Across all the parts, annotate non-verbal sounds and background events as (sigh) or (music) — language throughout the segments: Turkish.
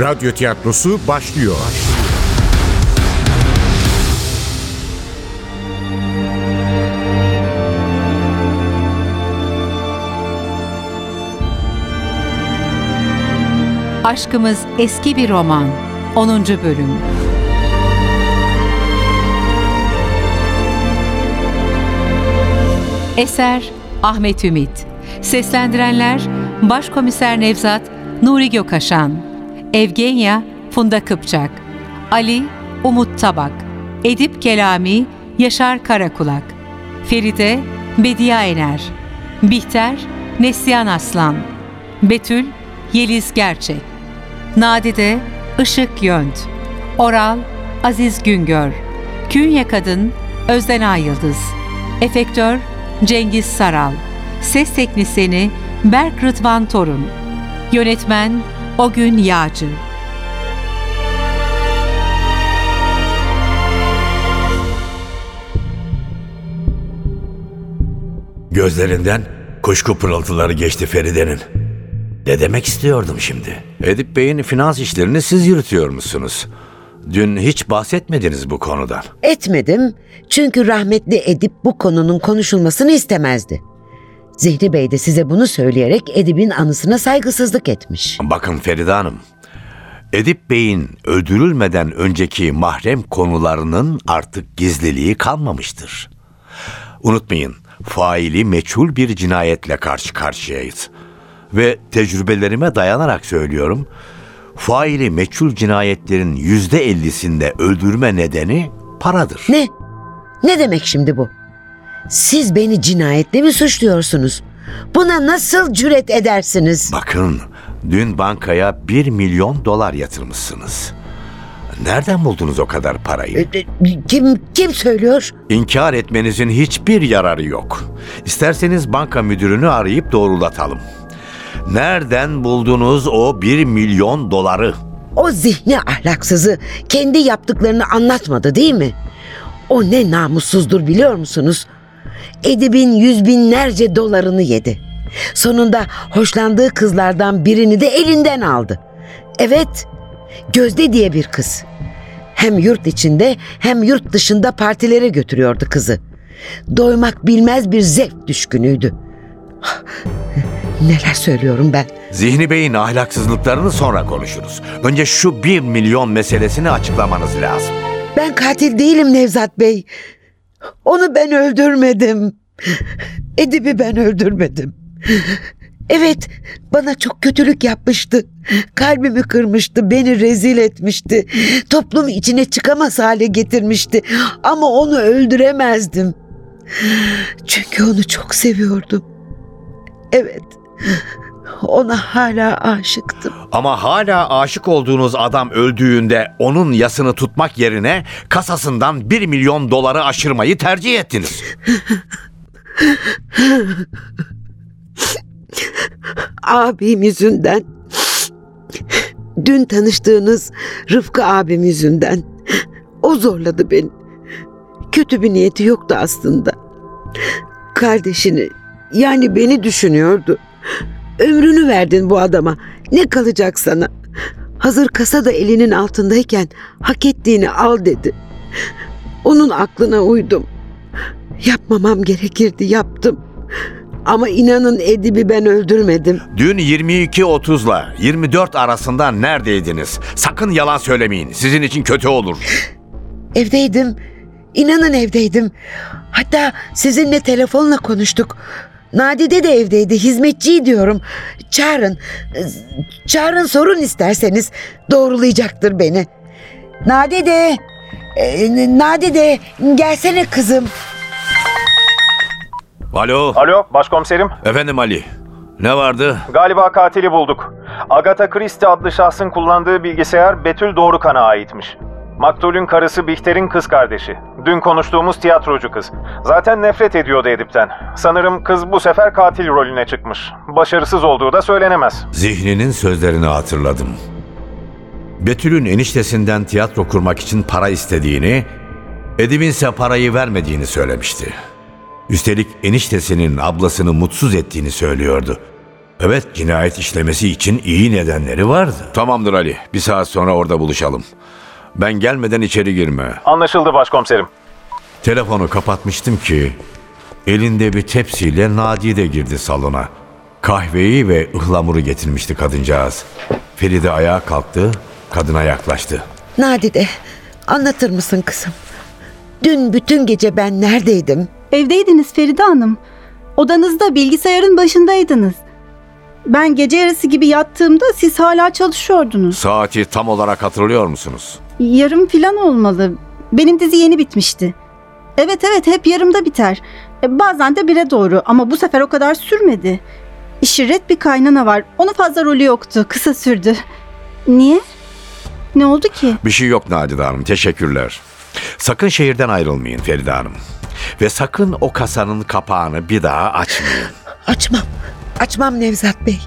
Radyo tiyatrosu başlıyor. Aşkımız eski bir roman. 10. bölüm. Eser Ahmet Ümit. Seslendirenler Başkomiser Nevzat Nuri Gökaşan, Evgenya Funda Kıpçak, Ali Umut Tabak, Edip Kelami Yaşar Karakulak, Feride Bediye Ener, Bihter Neslihan Aslan, Betül Yeliz Gerçek, Nadide Işık Yönt, Oral Aziz Güngör, Künye Kadın Özden Ayıldız, Efektör Cengiz Saral, Ses Teknisini Berk Rıdvan Torun, Yönetmen Ogün Yağcı. Gözlerinden kuşku pırıltıları geçti Feride'nin. Ne demek istiyordum şimdi? Edip Bey'in finans işlerini siz yürütüyormuşsunuz. Dün hiç bahsetmediniz bu konudan. Etmedim çünkü rahmetli Edip bu konunun konuşulmasını istemezdi. Zihri Bey de size bunu söyleyerek Edip'in anısına saygısızlık etmiş. Bakın Feride Hanım, Edip Bey'in öldürülmeden önceki mahrem konularının artık gizliliği kalmamıştır. Unutmayın, faili meçhul bir cinayetle karşı karşıyayız. Ve tecrübelerime dayanarak söylüyorum, faili meçhul cinayetlerin yüzde ellisinde öldürme nedeni paradır. Ne? Ne demek şimdi bu? Siz beni cinayetle mi suçluyorsunuz? Buna nasıl cüret edersiniz? Bakın, dün bankaya bir milyon dolar yatırmışsınız. Nereden buldunuz o kadar parayı? E, e, Kim kim söylüyor? İnkar etmenizin hiçbir yararı yok. İsterseniz banka müdürünü arayıp doğrulatalım. Nereden buldunuz o bir milyon doları? O zihni ahlaksızı kendi yaptıklarını anlatmadı değil mi? O ne namussuzdur biliyor musunuz? Edip'in yüz binlerce dolarını yedi. Sonunda hoşlandığı kızlardan birini de elinden aldı. Evet, Gözde diye bir kız. Hem yurt içinde hem yurt dışında partilere götürüyordu kızı. Doymak bilmez bir zevk düşkünüydü. (laughs) Neler söylüyorum ben? Zihni Bey'in ahlaksızlıklarını sonra konuşuruz. Önce şu bir milyon meselesini açıklamanız lazım. Ben katil değilim Nevzat Bey. Onu ben öldürmedim. Edip'i ben öldürmedim. Evet, bana çok kötülük yapmıştı. Kalbimi kırmıştı, beni rezil etmişti. Toplum içine çıkamaz hale getirmişti. Ama onu öldüremezdim. Çünkü onu çok seviyordum. Evet, ona hala aşıktım. Ama hala aşık olduğunuz adam öldüğünde onun yasını tutmak yerine kasasından bir milyon doları aşırmayı tercih ettiniz. abim yüzünden. Dün tanıştığınız Rıfkı abim yüzünden. O zorladı beni. Kötü bir niyeti yoktu aslında. Kardeşini yani beni düşünüyordu. Ömrünü verdin bu adama. Ne kalacak sana? Hazır kasa da elinin altındayken hak ettiğini al dedi. Onun aklına uydum. Yapmamam gerekirdi yaptım. Ama inanın Edip'i ben öldürmedim. Dün 22.30'la 24 arasında neredeydiniz? Sakın yalan söylemeyin. Sizin için kötü olur. Evdeydim. İnanın evdeydim. Hatta sizinle telefonla konuştuk. Nadide de evdeydi. Hizmetçi diyorum. Çağırın. Çağırın sorun isterseniz. Doğrulayacaktır beni. Nadide. e, Nadide gelsene kızım. Alo. Alo, başkomiserim. Efendim Ali. Ne vardı? Galiba katili bulduk. Agatha Christie adlı şahsın kullandığı bilgisayar Betül Doğrukan'a aitmiş. Maktulün karısı Bihter'in kız kardeşi. Dün konuştuğumuz tiyatrocu kız. Zaten nefret ediyordu Edip'ten. Sanırım kız bu sefer katil rolüne çıkmış. Başarısız olduğu da söylenemez. Zihninin sözlerini hatırladım. Betül'ün eniştesinden tiyatro kurmak için para istediğini, Edip'in ise parayı vermediğini söylemişti. Üstelik eniştesinin ablasını mutsuz ettiğini söylüyordu. Evet, cinayet işlemesi için iyi nedenleri vardı. Tamamdır Ali. Bir saat sonra orada buluşalım. Ben gelmeden içeri girme. Anlaşıldı başkomiserim. Telefonu kapatmıştım ki elinde bir tepsiyle Nadide girdi salona. Kahveyi ve ıhlamuru getirmişti kadıncağız. Feride ayağa kalktı, kadına yaklaştı. Nadide, anlatır mısın kızım? Dün bütün gece ben neredeydim? Evdeydiniz Feride Hanım. Odanızda bilgisayarın başındaydınız. Ben gece yarısı gibi yattığımda siz hala çalışıyordunuz. Saati tam olarak hatırlıyor musunuz? Yarım filan olmalı. Benim dizi yeni bitmişti. Evet evet hep yarımda biter. E, bazen de bire doğru ama bu sefer o kadar sürmedi. İşiret bir kaynana var. Onun fazla rolü yoktu. Kısa sürdü. Niye? Ne oldu ki? Bir şey yok Nadide Hanım, teşekkürler. Sakın şehirden ayrılmayın Feride Hanım. Ve sakın o kasanın kapağını bir daha açmayın. Açmam. Açmam Nevzat Bey.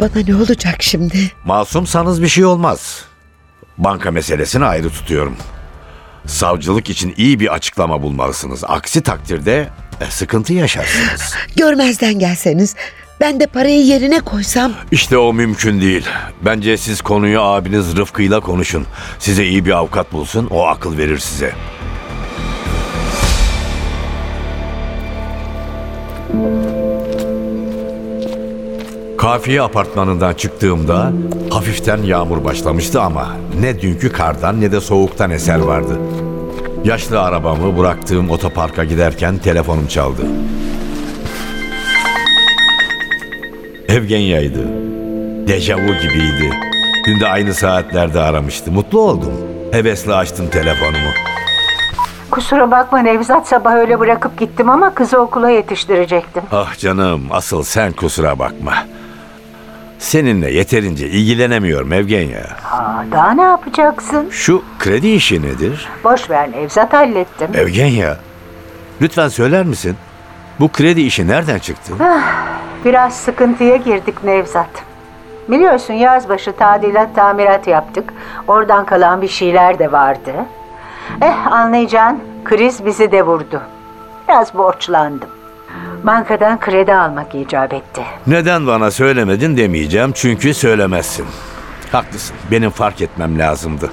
Bana ne olacak şimdi? Masumsanız bir şey olmaz. Banka meselesini ayrı tutuyorum. Savcılık için iyi bir açıklama bulmalısınız. Aksi takdirde e, sıkıntı yaşarsınız. Görmezden gelseniz ben de parayı yerine koysam İşte o mümkün değil. Bence siz konuyu abiniz Rıfkı'yla konuşun. Size iyi bir avukat bulsun, o akıl verir size. Kafiye apartmanından çıktığımda hafiften yağmur başlamıştı ama ne dünkü kardan ne de soğuktan eser vardı. Yaşlı arabamı bıraktığım otoparka giderken telefonum çaldı. Evgenya'ydı. Dejavu gibiydi. Dün de aynı saatlerde aramıştı. Mutlu oldum. Hevesle açtım telefonumu. Kusura bakma Nevzat sabah öyle bırakıp gittim ama kızı okula yetiştirecektim. Ah canım asıl sen kusura bakma. Seninle yeterince ilgilenemiyorum Evgenya. Aa, daha ne yapacaksın? Şu kredi işi nedir? Boş ver Nevzat hallettim. Evgenya, lütfen söyler misin? Bu kredi işi nereden çıktı? Biraz sıkıntıya girdik Nevzat. Biliyorsun yaz başı tadilat tamirat yaptık. Oradan kalan bir şeyler de vardı. Eh anlayacağın kriz bizi de vurdu. Biraz borçlandım. Bankadan kredi almak icap etti. Neden bana söylemedin demeyeceğim çünkü söylemezsin. Haklısın, benim fark etmem lazımdı.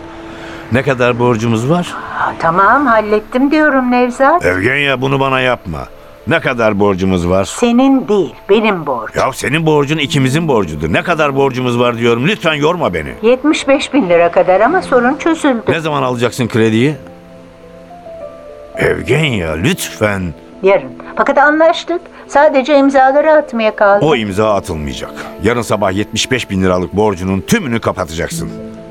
Ne kadar borcumuz var? Ha, tamam hallettim diyorum Nevzat. Evgenya bunu bana yapma. Ne kadar borcumuz var? Senin değil benim borcum. Ya senin borcun ikimizin borcudur. Ne kadar borcumuz var diyorum. Lütfen yorma beni. 75 bin lira kadar ama sorun çözüldü. Ne zaman alacaksın krediyi? Evgenya lütfen. Yarın. Fakat anlaştık. Sadece imzaları atmaya kaldı. O imza atılmayacak. Yarın sabah 75 bin liralık borcunun tümünü kapatacaksın.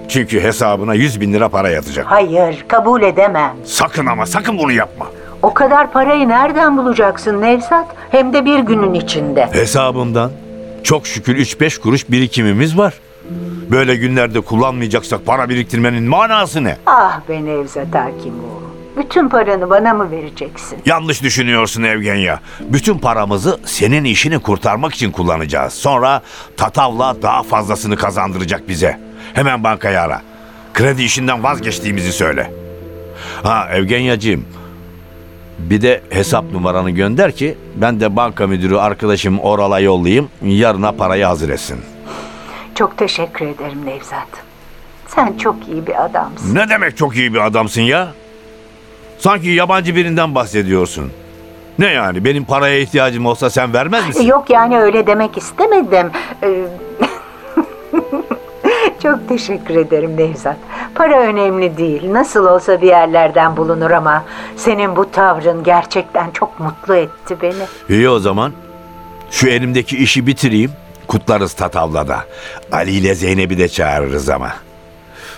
Çünkü hesabına 100 bin lira para yatacak. Hayır, kabul edemem. Sakın ama sakın bunu yapma. O kadar parayı nereden bulacaksın Nevzat? Hem de bir günün içinde. Hesabımdan çok şükür 3-5 kuruş birikimimiz var. Böyle günlerde kullanmayacaksak para biriktirmenin manası ne? Ah be Nevzat Hakimoğlu. Bütün paranı bana mı vereceksin? Yanlış düşünüyorsun Evgenya. Bütün paramızı senin işini kurtarmak için kullanacağız. Sonra Tatavla daha fazlasını kazandıracak bize. Hemen bankayı ara. Kredi işinden vazgeçtiğimizi söyle. Ha Evgenyacığım. Bir de hesap numaranı gönder ki ben de banka müdürü arkadaşım Oral'a yollayayım. Yarına parayı hazır etsin. Çok teşekkür ederim Nevzat. Sen çok iyi bir adamsın. Ne demek çok iyi bir adamsın ya? Sanki yabancı birinden bahsediyorsun. Ne yani benim paraya ihtiyacım olsa sen vermez misin? Yok yani öyle demek istemedim. Ee, (laughs) Çok teşekkür ederim Nevzat. Para önemli değil. Nasıl olsa bir yerlerden bulunur ama senin bu tavrın gerçekten çok mutlu etti beni. İyi o zaman. Şu elimdeki işi bitireyim. Kutlarız Tatavla'da. Ali ile Zeynep'i de çağırırız ama.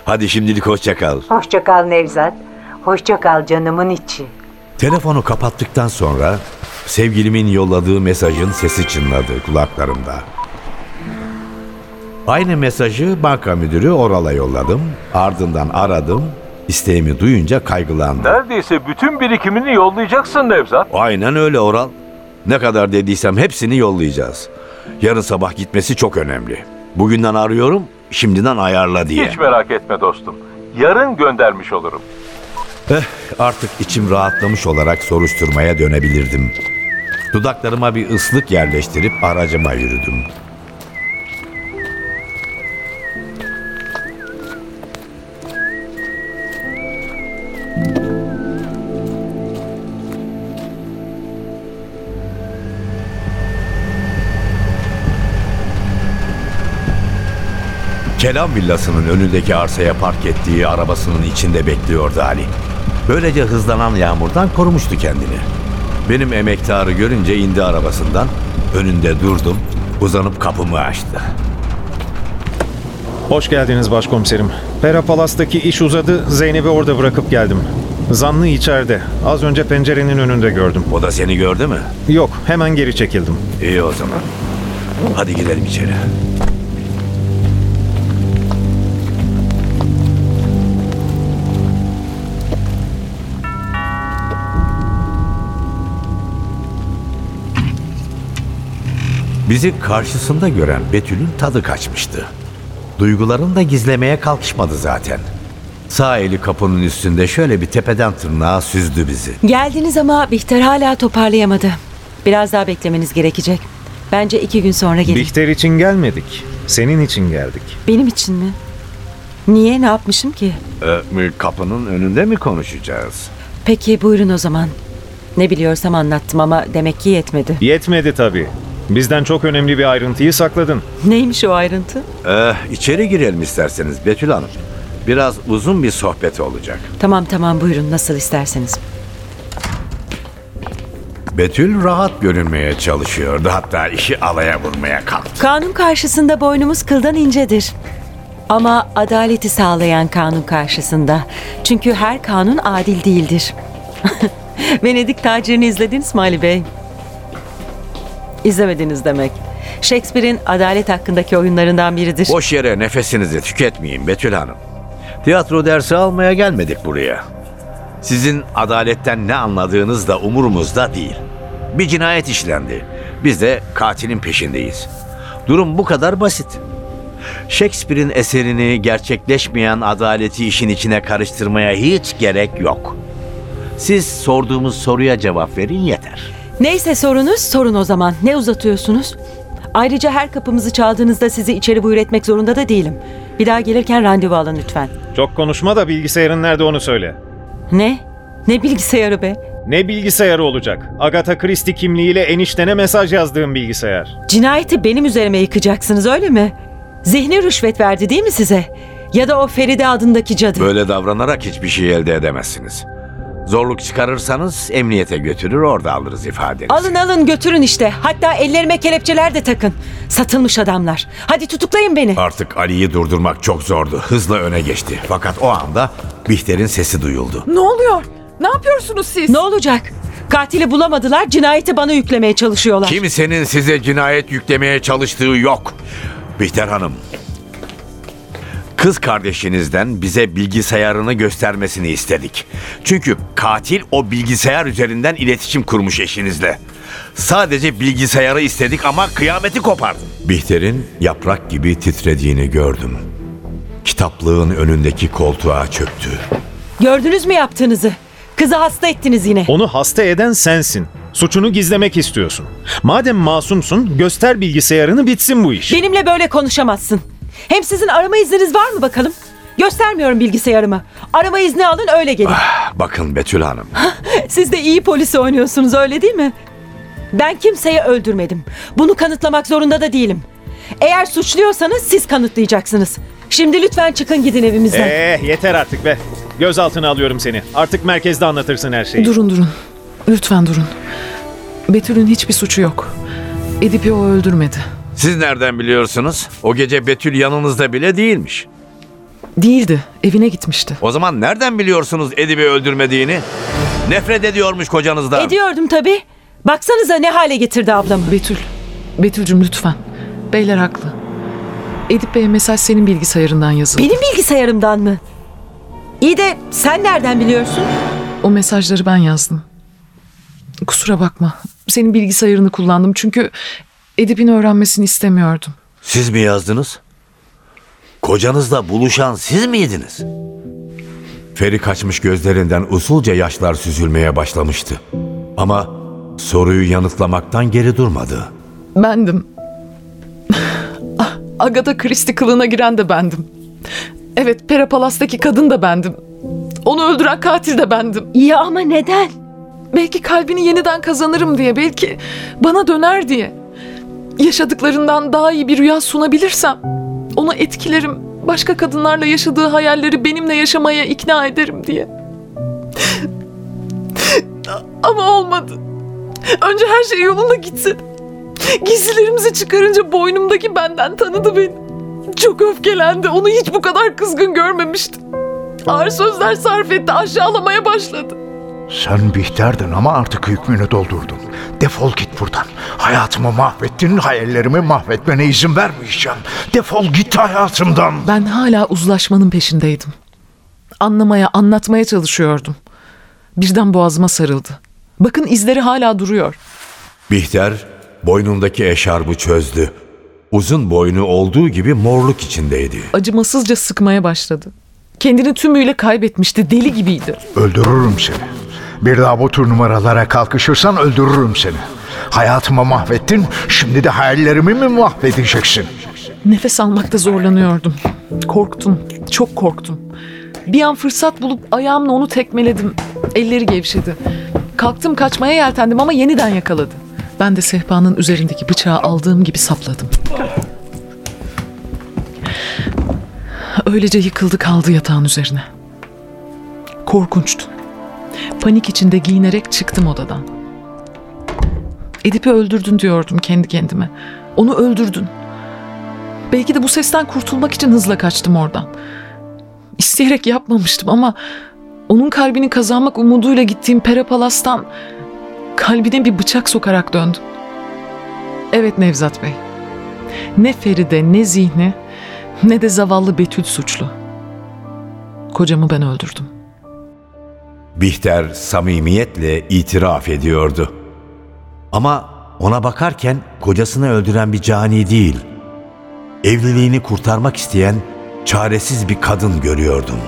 Hadi şimdilik hoşça kal. Hoşça kal Nevzat. Hoşça kal canımın içi. Telefonu kapattıktan sonra sevgilimin yolladığı mesajın sesi çınladı kulaklarımda. Aynı mesajı banka müdürü Oral'a yolladım. Ardından aradım. İsteğimi duyunca kaygılandı. Neredeyse bütün birikimini yollayacaksın Nevzat. Aynen öyle Oral. Ne kadar dediysem hepsini yollayacağız. Yarın sabah gitmesi çok önemli. Bugünden arıyorum, şimdiden ayarla diye. Hiç merak etme dostum. Yarın göndermiş olurum. Eh, artık içim rahatlamış olarak soruşturmaya dönebilirdim. Dudaklarıma bir ıslık yerleştirip aracıma yürüdüm. Kelam villasının önündeki arsaya park ettiği arabasının içinde bekliyordu Ali. Böylece hızlanan yağmurdan korumuştu kendini. Benim emektarı görünce indi arabasından, önünde durdum, uzanıp kapımı açtı. Hoş geldiniz başkomiserim. Pera Palas'taki iş uzadı, Zeynep'i orada bırakıp geldim. Zanlı içeride. Az önce pencerenin önünde gördüm. O da seni gördü mü? Yok, hemen geri çekildim. İyi o zaman. Hadi gidelim içeri. Bizi karşısında gören Betül'ün tadı kaçmıştı. Duygularını da gizlemeye kalkışmadı zaten. Sağ eli kapının üstünde şöyle bir tepeden tırnağa süzdü bizi. Geldiniz ama Bihter hala toparlayamadı. Biraz daha beklemeniz gerekecek. Bence iki gün sonra gelin. Bihter için gelmedik. Senin için geldik. Benim için mi? Niye? Ne yapmışım ki? Ee, kapının önünde mi konuşacağız? Peki buyurun o zaman. Ne biliyorsam anlattım ama demek ki yetmedi. Yetmedi tabii. Bizden çok önemli bir ayrıntıyı sakladın. Neymiş o ayrıntı? Ee, içeri girelim isterseniz Betül Hanım. Biraz uzun bir sohbet olacak. Tamam tamam buyurun nasıl isterseniz. Betül rahat görünmeye çalışıyordu. Hatta işi alaya vurmaya kalktı. Kanun karşısında boynumuz kıldan incedir. Ama adaleti sağlayan kanun karşısında. Çünkü her kanun adil değildir. (laughs) Venedik tacirini izlediniz mi Ali Bey? İzlemediniz demek. Shakespeare'in adalet hakkındaki oyunlarından biridir. Boş yere nefesinizi tüketmeyin Betül Hanım. Tiyatro dersi almaya gelmedik buraya. Sizin adaletten ne anladığınız da umurumuzda değil. Bir cinayet işlendi. Biz de katilin peşindeyiz. Durum bu kadar basit. Shakespeare'in eserini gerçekleşmeyen adaleti işin içine karıştırmaya hiç gerek yok. Siz sorduğumuz soruya cevap verin yeter. Neyse sorunuz sorun o zaman. Ne uzatıyorsunuz? Ayrıca her kapımızı çaldığınızda sizi içeri buyur etmek zorunda da değilim. Bir daha gelirken randevu alın lütfen. Çok konuşma da bilgisayarın nerede onu söyle. Ne? Ne bilgisayarı be? Ne bilgisayarı olacak? Agatha Christie kimliğiyle eniştene mesaj yazdığım bilgisayar. Cinayeti benim üzerime yıkacaksınız öyle mi? Zihni rüşvet verdi değil mi size? Ya da o Feride adındaki cadı. Böyle davranarak hiçbir şey elde edemezsiniz. Zorluk çıkarırsanız emniyete götürür orada alırız ifadenizi. Alın alın götürün işte. Hatta ellerime kelepçeler de takın. Satılmış adamlar. Hadi tutuklayın beni. Artık Ali'yi durdurmak çok zordu. Hızla öne geçti. Fakat o anda Bihter'in sesi duyuldu. Ne oluyor? Ne yapıyorsunuz siz? Ne olacak? Katili bulamadılar, cinayeti bana yüklemeye çalışıyorlar. Kimsenin size cinayet yüklemeye çalıştığı yok. Bihter Hanım. Kız kardeşinizden bize bilgisayarını göstermesini istedik. Çünkü katil o bilgisayar üzerinden iletişim kurmuş eşinizle. Sadece bilgisayarı istedik ama kıyameti kopardı. Bihter'in yaprak gibi titrediğini gördüm. Kitaplığın önündeki koltuğa çöktü. Gördünüz mü yaptığınızı? Kızı hasta ettiniz yine. Onu hasta eden sensin. Suçunu gizlemek istiyorsun. Madem masumsun, göster bilgisayarını bitsin bu iş. Benimle böyle konuşamazsın. Hem sizin arama izniniz var mı bakalım? Göstermiyorum bilgisayarımı. Arama izni alın öyle gelin. Bakın Betül Hanım. Siz de iyi polisi oynuyorsunuz öyle değil mi? Ben kimseyi öldürmedim. Bunu kanıtlamak zorunda da değilim. Eğer suçluyorsanız siz kanıtlayacaksınız. Şimdi lütfen çıkın gidin evimizden. Ee, yeter artık be. Gözaltına alıyorum seni. Artık merkezde anlatırsın her şeyi. Durun durun. Lütfen durun. Betül'ün hiçbir suçu yok. Edip'i o öldürmedi. Siz nereden biliyorsunuz? O gece Betül yanınızda bile değilmiş. Değildi. Evine gitmişti. O zaman nereden biliyorsunuz Edip'i öldürmediğini? Nefret ediyormuş kocanızdan. Ediyordum tabii. Baksanıza ne hale getirdi ablamı. Betül. Betül'cüm lütfen. Beyler haklı. Edip Bey'e mesaj senin bilgisayarından yazıldı. Benim bilgisayarımdan mı? İyi de sen nereden biliyorsun? O mesajları ben yazdım. Kusura bakma. Senin bilgisayarını kullandım çünkü Edip'in öğrenmesini istemiyordum. Siz mi yazdınız? Kocanızla buluşan siz miydiniz? Feri kaçmış gözlerinden usulca yaşlar süzülmeye başlamıştı. Ama soruyu yanıtlamaktan geri durmadı. Bendim. Agatha Christie kılığına giren de bendim. Evet, Pera Palas'taki kadın da bendim. Onu öldüren katil de bendim. Ya ama neden? Belki kalbini yeniden kazanırım diye, belki bana döner diye. Yaşadıklarından daha iyi bir rüya sunabilirsem onu etkilerim. Başka kadınlarla yaşadığı hayalleri benimle yaşamaya ikna ederim diye. Ama olmadı. Önce her şey yolunda gitsin. Giysilerimizi çıkarınca boynumdaki benden tanıdı beni. Çok öfkelendi. Onu hiç bu kadar kızgın görmemiştim. Ağır sözler sarf etti. Aşağılamaya başladı. Sen Bihter'din ama artık hükmünü doldurdun. Defol git buradan. Hayatımı mahvettin, hayallerimi mahvetmene izin vermeyeceğim. Defol git hayatımdan. Ben hala uzlaşmanın peşindeydim. Anlamaya, anlatmaya çalışıyordum. Birden boğazıma sarıldı. Bakın izleri hala duruyor. Bihter boynundaki eşarbı çözdü. Uzun boynu olduğu gibi morluk içindeydi. Acımasızca sıkmaya başladı. Kendini tümüyle kaybetmişti, deli gibiydi. Öldürürüm seni. Bir daha bu tür numaralara kalkışırsan öldürürüm seni. Hayatımı mahvettin, şimdi de hayallerimi mi mahvedeceksin? Nefes almakta zorlanıyordum. Korktum, çok korktum. Bir an fırsat bulup ayağımla onu tekmeledim. Elleri gevşedi. Kalktım kaçmaya yeltendim ama yeniden yakaladı. Ben de sehpanın üzerindeki bıçağı aldığım gibi sapladım. Öylece yıkıldı kaldı yatağın üzerine. Korkunçtu. Panik içinde giyinerek çıktım odadan. Edip'i öldürdün diyordum kendi kendime. Onu öldürdün. Belki de bu sesten kurtulmak için hızla kaçtım oradan. İsteyerek yapmamıştım ama onun kalbini kazanmak umuduyla gittiğim Pera Palas'tan kalbine bir bıçak sokarak döndüm. Evet Nevzat Bey. Ne Feride ne Zihni ne de zavallı Betül suçlu. Kocamı ben öldürdüm. Bihter samimiyetle itiraf ediyordu. Ama ona bakarken kocasını öldüren bir cani değil, evliliğini kurtarmak isteyen çaresiz bir kadın görüyordum.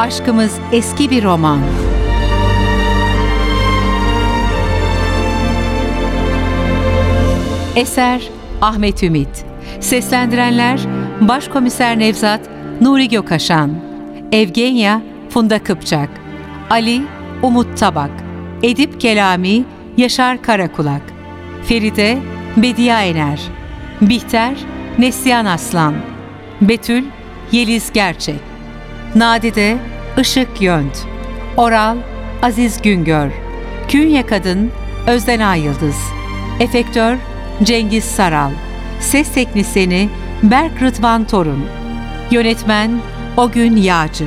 Aşkımız eski bir roman. Eser Ahmet Ümit Seslendirenler Başkomiser Nevzat Nuri Gökaşan Evgenya Funda Kıpçak Ali Umut Tabak Edip Kelami Yaşar Karakulak Feride Bediye Ener Bihter Neslihan Aslan Betül Yeliz Gerçek Nadide Işık Yönt. Oral Aziz Güngör. Künye Kadın Özden Yıldız Efektör Cengiz Saral. Ses Teknisini Berk Rıdvan Torun. Yönetmen Ogün Yağcı